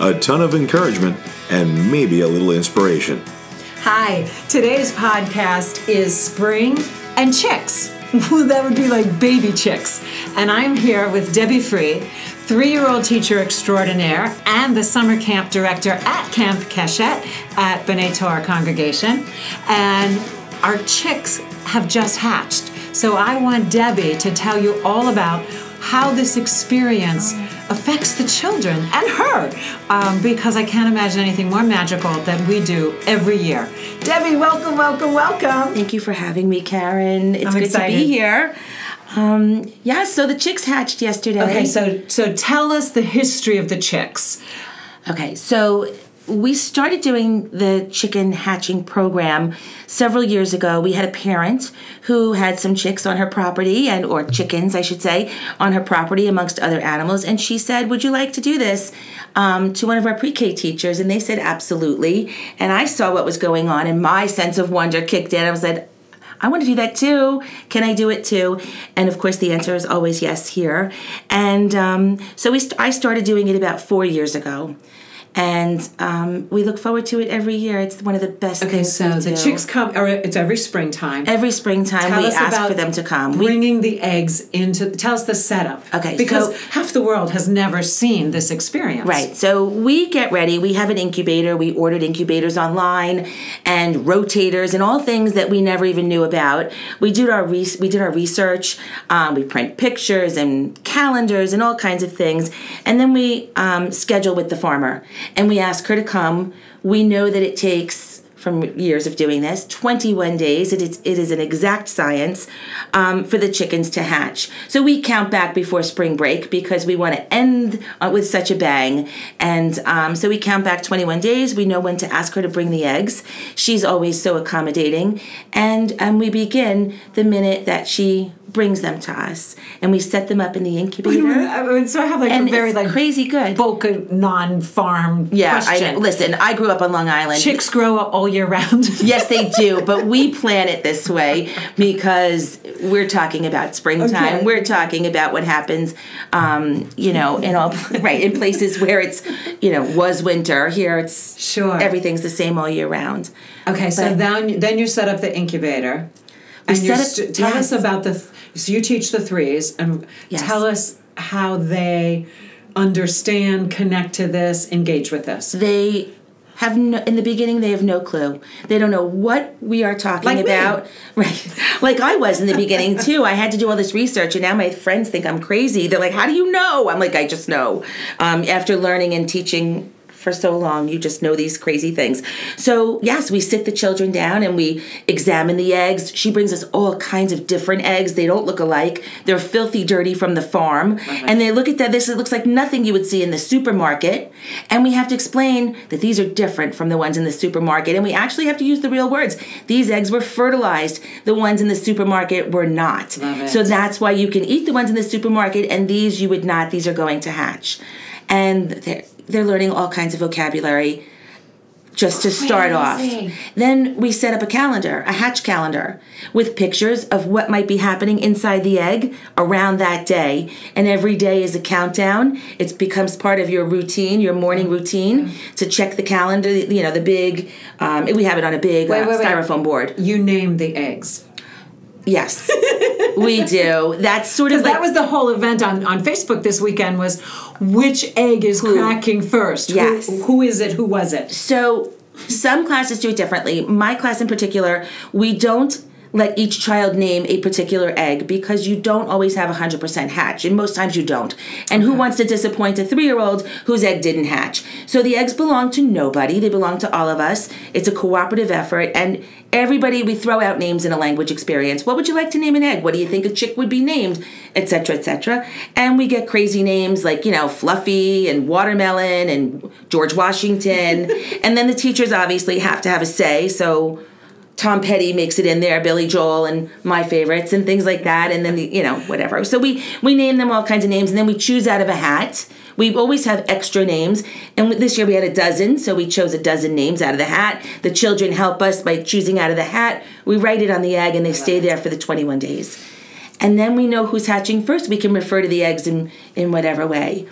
a ton of encouragement, and maybe a little inspiration. Hi, today's podcast is Spring and Chicks. that would be like baby chicks. And I'm here with Debbie Free, three year old teacher extraordinaire and the summer camp director at Camp Keshet at B'nai Torah Congregation. And our chicks have just hatched. So I want Debbie to tell you all about how this experience affects the children and her um, because I can't imagine anything more magical than we do every year. Debbie, welcome, welcome, welcome. Thank you for having me, Karen. It's I'm good excited. to be here. Um, yeah, so the chicks hatched yesterday. Okay, so so tell us the history of the chicks. Okay, so we started doing the chicken hatching program several years ago. We had a parent who had some chicks on her property and or chickens, I should say, on her property amongst other animals, and she said, "Would you like to do this?" Um, to one of our pre-K teachers, and they said absolutely. And I saw what was going on, and my sense of wonder kicked in. I was like. I want to do that too. Can I do it too? And of course, the answer is always yes here. And um, so we st- I started doing it about four years ago. And um, we look forward to it every year. It's one of the best Okay, things. so we the do. chicks come, or it's every springtime. Every springtime, Tell we ask for them to come. We, Bringing the eggs into, tell us the setup. Okay, Because so- half the world has never seen this experience. Right. So we get ready. We have an incubator. We ordered incubators online and rotators and all things that we never even knew about. We did our re- we did our research. Um, we print pictures and calendars and all kinds of things, and then we um, schedule with the farmer and we ask her to come. We know that it takes from years of doing this 21 days it is, it is an exact science um, for the chickens to hatch. So we count back before spring break because we want to end uh, with such a bang. And um, so we count back 21 days. We know when to ask her to bring the eggs. She's always so accommodating. And and we begin the minute that she brings them to us. And we set them up in the incubator. I mean, so I have like and a very like crazy good. Boca non-farm yeah question. I, listen i grew up on long island. Chicks grow up all year round. yes, they do, but we plan it this way because we're talking about springtime. Okay. We're talking about what happens, um, you know, in all right in places where it's, you know, was winter. Here, it's Sure. Everything's the same all year round. Okay, so But- then then you set up the incubator. And set up- st- tell us about the th- so you teach the threes and Yes. tell us how they understand, connect to this, engage with this. They have no, in the beginning they have no clue. They don't know what we are talking Like me. about. Right. Like I was in the beginning too. I had to do all this research and now my friends think I'm crazy. They're like, "How do you know?" I'm like, "I just know." Um, after learning and teaching for so long, you just know these crazy things. So, yes, we sit the children down and we examine the eggs. She brings us all kinds of different eggs. They don't look alike. They're filthy dirty from the farm. Uh-huh. And they look at that this it looks like nothing you would see in the supermarket. And we have to explain that these are different from the ones in the supermarket. And we actually have to use the real words. These eggs were fertilized. The ones in the supermarket were not. So that's why you can eat the ones in the supermarket and these you would not. These are going to hatch. And they're, learning all kinds of vocabulary just to start off. Then we set up a calendar, a hatch calendar, with pictures of what might be happening inside the egg around that day. And every day is a countdown. It becomes part of your routine, your morning routine, to check the calendar. You know, the big. Um, we have it on a big Wait, uh, wait, wait. styrofoam board. You name the eggs. Yes, we do. That's sort of like that was the whole event on, on Facebook this weekend was which egg is cracking first? Who- Yes. who is it? Who was it? So Some classes do it differently. My class in particular, we don't let each child name a particular egg because you don't always have 100% hatch and most times you don't. And who wants to disappoint a three-year-old whose egg didn't hatch? So the eggs belong to nobody. They belong to all of us. It's a cooperative effort and everybody we throw out names in a language experience. What would you like to name an egg? What do you think a chick would be named? Etc etc and we get crazy names like you know fluffy and watermelon and george washington. And then the teachers obviously have to have a say. So Tom Petty makes it in there, Billy Joel, and my favorites, and things like that. And then the, you know whatever. So we we name them all kinds of names, and then we choose out of a hat. We always have extra names, and this year we had a dozen, so we chose a dozen names out of the hat. The children help us by choosing out of the hat. We write it on the egg, and they stay there for the 21 days. And then we know who's hatching first. We can refer to the eggs in in whatever way.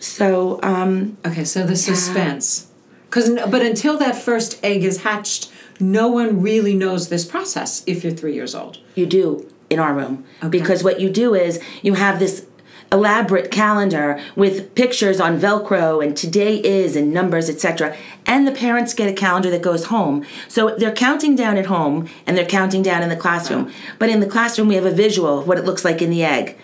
So um, Okay, so the suspense. Cause, but until that first egg is hatched, no one really knows this process if you're three years old. You do in our room. Because what you do is you have this elaborate calendar with pictures on Velcro and today is and numbers, etc. And the parents get a calendar that goes home. So they're counting down at home and they're counting down in the classroom. But in the classroom, we have a visual of what it looks like in the egg.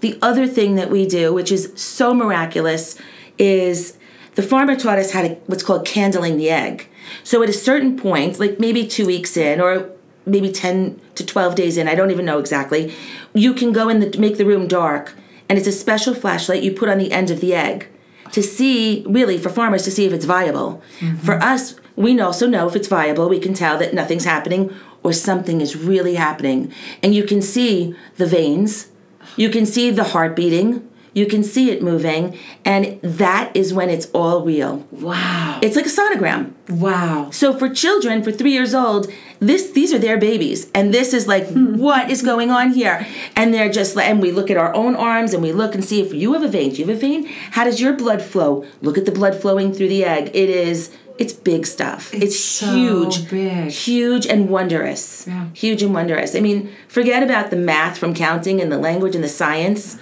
The other thing that we do, which is so miraculous, is the farmer taught us how to what's called candling the egg. So at a certain point, like maybe two weeks in, or maybe 10 to 12 days in, I don't even know exactly, you can go in the make the room dark, and it's a special flashlight you put on the end of the egg to see, really, for farmers to see if it's viable. Mm-hmm. For us, we also know if it's viable, we can tell that nothing's happening or something is really happening. And you can see the veins, you can see the heart beating, you can see it moving, and that is when it's all real. Wow. It's like a sonogram. Wow. So for children, for three years old, this these are their babies, and this is like hmm. what is going on here, and they're just like, and we look at our own arms and we look and see if you have a vein. Do you have a vein? How does your blood flow? Look at the blood flowing through the egg. It is. It's big stuff. It's, so huge, big. huge and wondrous. Yeah. Huge and wondrous. I mean, forget about the math from counting and the language and the science,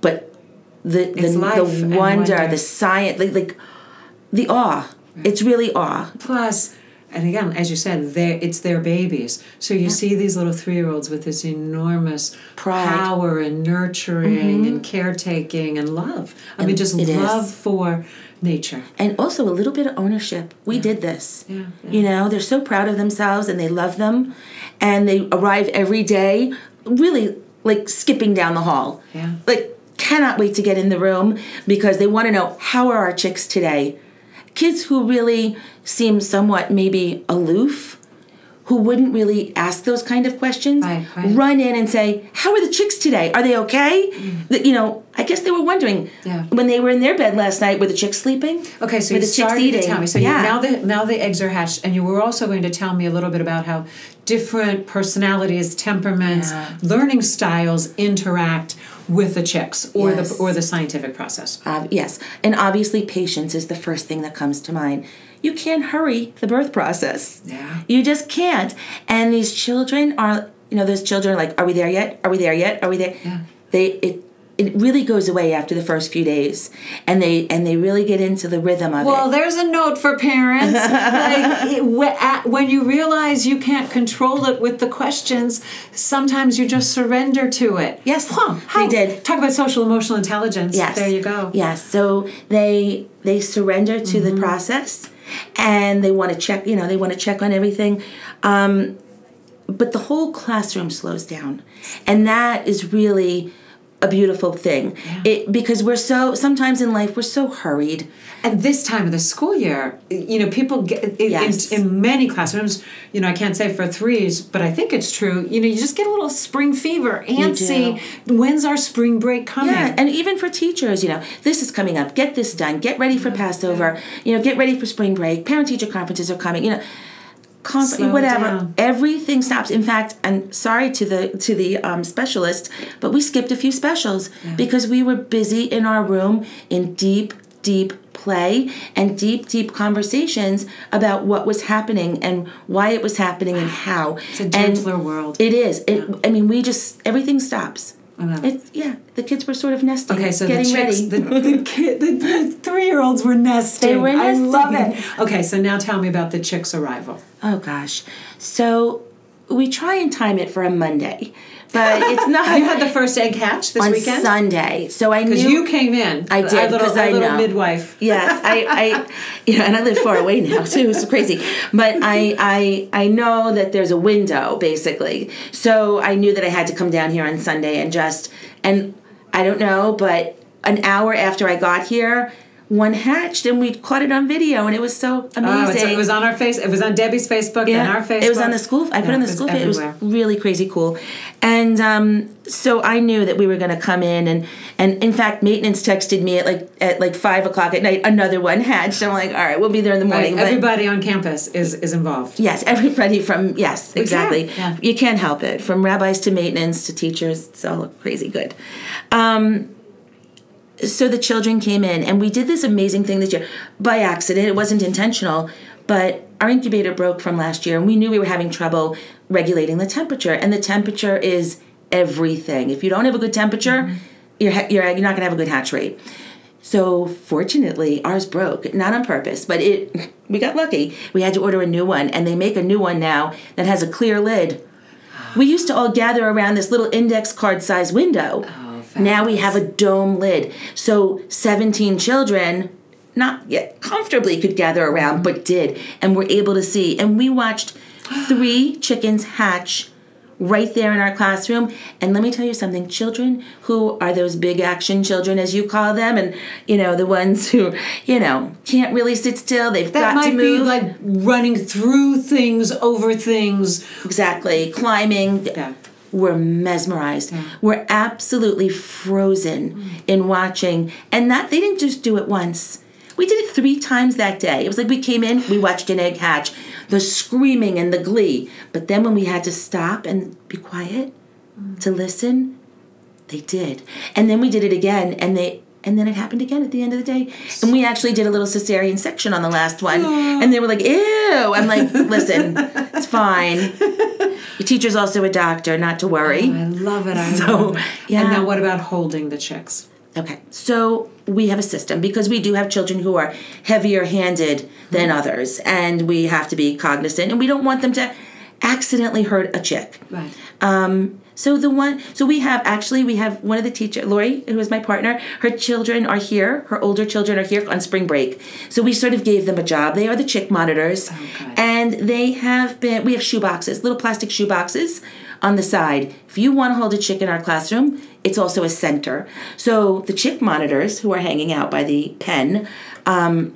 but the the, life the wonder, wonder. the science, like, like the awe. It's really awe. Plus, and again, as you said, it's their babies. So you see these little three year olds with this enormous Pride. power and nurturing mm-hmm. and caretaking and love. I mean, just it is. love for nature. and also a little bit of ownership. We did this. Yeah, yeah. You know, they're so proud of themselves and they love them and they arrive every day really like skipping down the hall. Yeah. Like cannot wait to get in the room because they want to know how are our chicks today? Kids who really seem somewhat maybe aloof who wouldn't really ask those kind of questions Right, right. run in and say how are the chicks today are they okay That you know i guess they were wondering Mm. Yeah. when they were in their bed last night were the chicks sleeping Okay, so were you the chicks eating to tell me. So yeah you, now the now the eggs are hatched, and you were also going to tell me a little bit about how different personalities, temperaments, Yeah. learning styles interact with the chicks or Yes. the or the scientific process. Uh, yes, and obviously patience is the first thing that comes to mind. You can't hurry the birth process. Yeah. You just can't. And these children are, you know, those children are like, are we there yet? Are we there yet? Are we there? Yeah. They it it really goes away after the first few days, and they and they really get into the rhythm of it. Well, there's a note for parents. like it, when you realize you can't control it with the questions, sometimes you just surrender to it. Yes, Huh, they did. Talk about social emotional intelligence. Yes. There you go. Yes. So they they surrender to the process, and they want to check. You know, they want to check on everything. Um, but the whole classroom slows down, and that is really a beautiful thing. It because we're so sometimes in life we're so hurried. At this time of the school year, you know, people get in, Yes. in, in many classrooms. You know, I can't say for threes, but I think it's true. You know, you just get a little spring fever, antsy. When's our spring break coming? Yeah, and even for teachers, you know, this is coming up. Get this done. Get ready for Passover. You know, get ready for spring break. Parent teacher conferences are coming. You know, conf- Slow whatever. down. Everything stops. In fact, I'm sorry to the to the um, specialist, but we skipped a few specials because we were busy in our room in deep, deep play and deep, deep conversations about what was happening and why it was happening and how. It's a And gentler world. It is. It, I mean, we just everything stops. It's yeah. The kids were sort of nesting. Okay, so getting the chicks, the, the, kid, the, the three-year-olds were nesting. They were I love it. Okay, so now tell me about the chicks' arrival. oh gosh. So we try and time it for a Monday, but it's not. You had the first egg hatch this on weekend Sunday, so I knew because you came in. I did, Our little, 'cause our I little know. midwife. yes, I, I, you know, and I live far away now too. It's crazy, but I, I, I know that there's a window basically. So I knew that I had to come down here on Sunday and just, and I don't know, but an hour after I got here, one hatched and we caught it on video, and it was so amazing. Oh, it was on our face. It was on Debbie's Facebook and our Facebook. It was on the school. I put Yeah, it on the it was school. It was really crazy cool, and um, so I knew that we were going to come in, and and in fact, maintenance texted me at like at like five o'clock at night. Another one hatched. I'm like, all right, we'll be there in the Right, morning. but- everybody on campus is is involved. Yes, everybody from yes, exactly. yeah. You can't help it. From rabbis to maintenance to teachers, it's all crazy good. Um, so the children came in, and we did this amazing thing this year by accident. It wasn't intentional, but our incubator broke from last year, and we knew we were having trouble regulating the temperature. And the temperature is everything. If you don't have a good temperature, mm-hmm. you're you're, you're not going to have a good hatch rate. So fortunately, ours broke, not on purpose, but it we got lucky. We had to order a new one, and they make a new one now that has a clear lid. We used to all gather around this little index card size window. Oh. Now we have a dome lid. So 17 children not yet comfortably could gather around, but did, and were able to see. And we watched three chickens hatch right there in our classroom. And let me tell you something children who are those big action children, as you call them, and you know, the ones who, you know, can't really sit still, they've That got to might be move. like running through things, over things. exactly, climbing. Yeah. We're mesmerized. Mm. We're absolutely frozen mm. in watching. And that they didn't just do it once. We did it three times that day. It was like we came in, we watched an egg hatch, the screaming and the glee. But then when we had to stop and be quiet mm. to listen, they did. And then we did it again and they and then it happened again at the end of the day. And we actually did a little cesarean section on the last one. And they were like, ew. I'm like, listen, it's fine. Your teacher's also a doctor, not to worry. Oh, I love it. I So, love it. yeah. And now, what about holding the chicks? Okay, so we have a system because we do have children who are heavier handed than mm-hmm. others, and we have to be cognizant, and we don't want them to accidentally hurt a chick. Right. Um, so the one, so we have actually we have one of the teacher, Lori, who is my partner. Her children are here. Her older children are here on spring break. So we sort of gave them a job. They are the chick monitors, Okay. and they have been. We have shoe boxes, little plastic shoe boxes on the side. If you want to hold a chick in our classroom, it's also a center. So the chick monitors who are hanging out by the pen, um,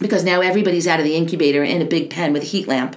because now everybody's out of the incubator in a big pen with a heat lamp.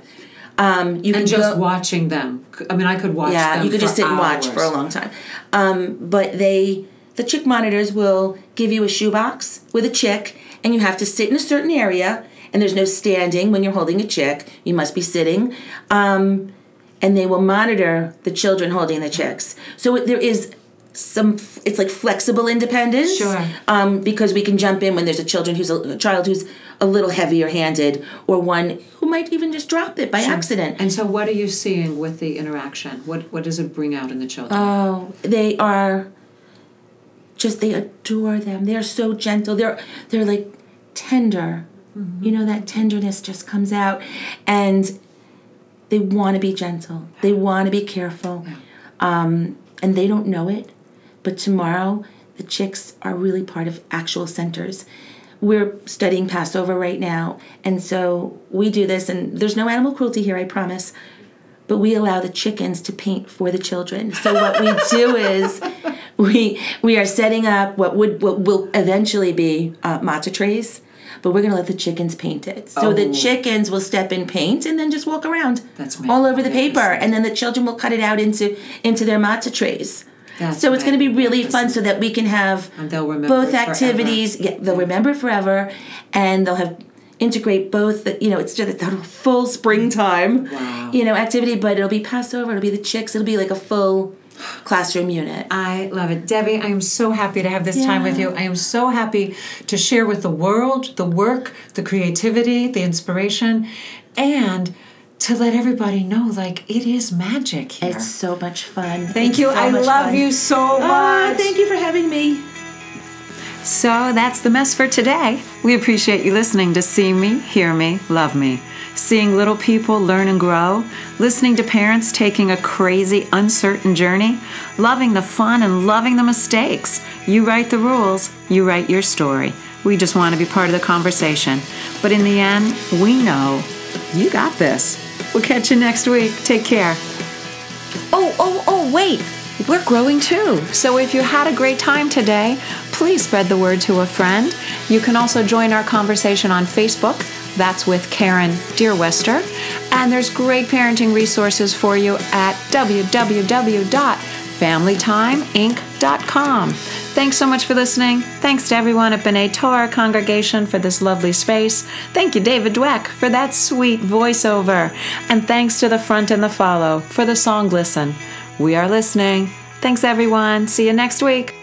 Um, you And can just go, watching them. I mean, I could watch yeah, you could just sit and watch for a long time. Um, but they, the chick monitors will give you a shoebox with a chick, and you have to sit in a certain area. And there's no standing when you're holding a chick. You must be sitting. Um, and they will monitor the children holding the chicks. So there is some. It's like flexible independence. Sure. Um, because we can jump in when there's a children who's a, a child who's a little heavier handed, or one who might even just drop it by accident. And so, what are you seeing with the interaction? What What does it bring out in the children? Oh, they are just they adore them. They're so gentle. They're they're like tender. You know that tenderness just comes out and they want to be gentle. They want to be careful. Um, and they don't know it, but tomorrow the chicks are really part of actual centers. We're studying Passover right now, and so we do this and there's no animal cruelty here, I promise but we allow the chickens to paint for the children. So what we do is we we are setting up what would what will eventually be uh, matzah trays, but we're going to let the chickens paint it. So the Oh. chickens will step in paint and then just walk around That's all over the paper, and then the children will cut it out into into their matzah trays. That's so it's going to be really fun, so that we can have And they'll remember both forever. activities. Yeah, they'll remember forever, and they'll have integrate both. The, you know, it's just a full springtime, Wow. you know, activity. But it'll be Passover. It'll be the chicks. It'll be like a full classroom unit. I love it. Debbie, I am so happy to have this time with you. I am so happy to share with the world the work, the creativity, the inspiration, and to let everybody know like it is magic here. It's so much fun. Thank It's you. so I love fun. you so much. Ah, thank you for having me. So that's the mess for today. We appreciate you listening to See Me, Hear Me, Love Me. Seeing little people learn and grow, listening to parents taking a crazy, uncertain journey, loving the fun and loving the mistakes. You write the rules, you write your story. We just want to be part of the conversation. But in the end, we know you got this. We'll catch you next week. Take care. Oh, oh, oh, wait. We're growing too. So if you had a great time today, please spread the word to a friend. You can also join our conversation on Facebook. That's with Karen Deerwester. And there's great parenting resources for you at www.familytimeinc.com. Thanks so much for listening. Thanks to everyone at B'nai Torah congregation for this lovely space. Thank you, David Dweck, for that sweet voiceover. And thanks to the front and the follow for the song Listen. We are listening. Thanks, everyone. See you next week.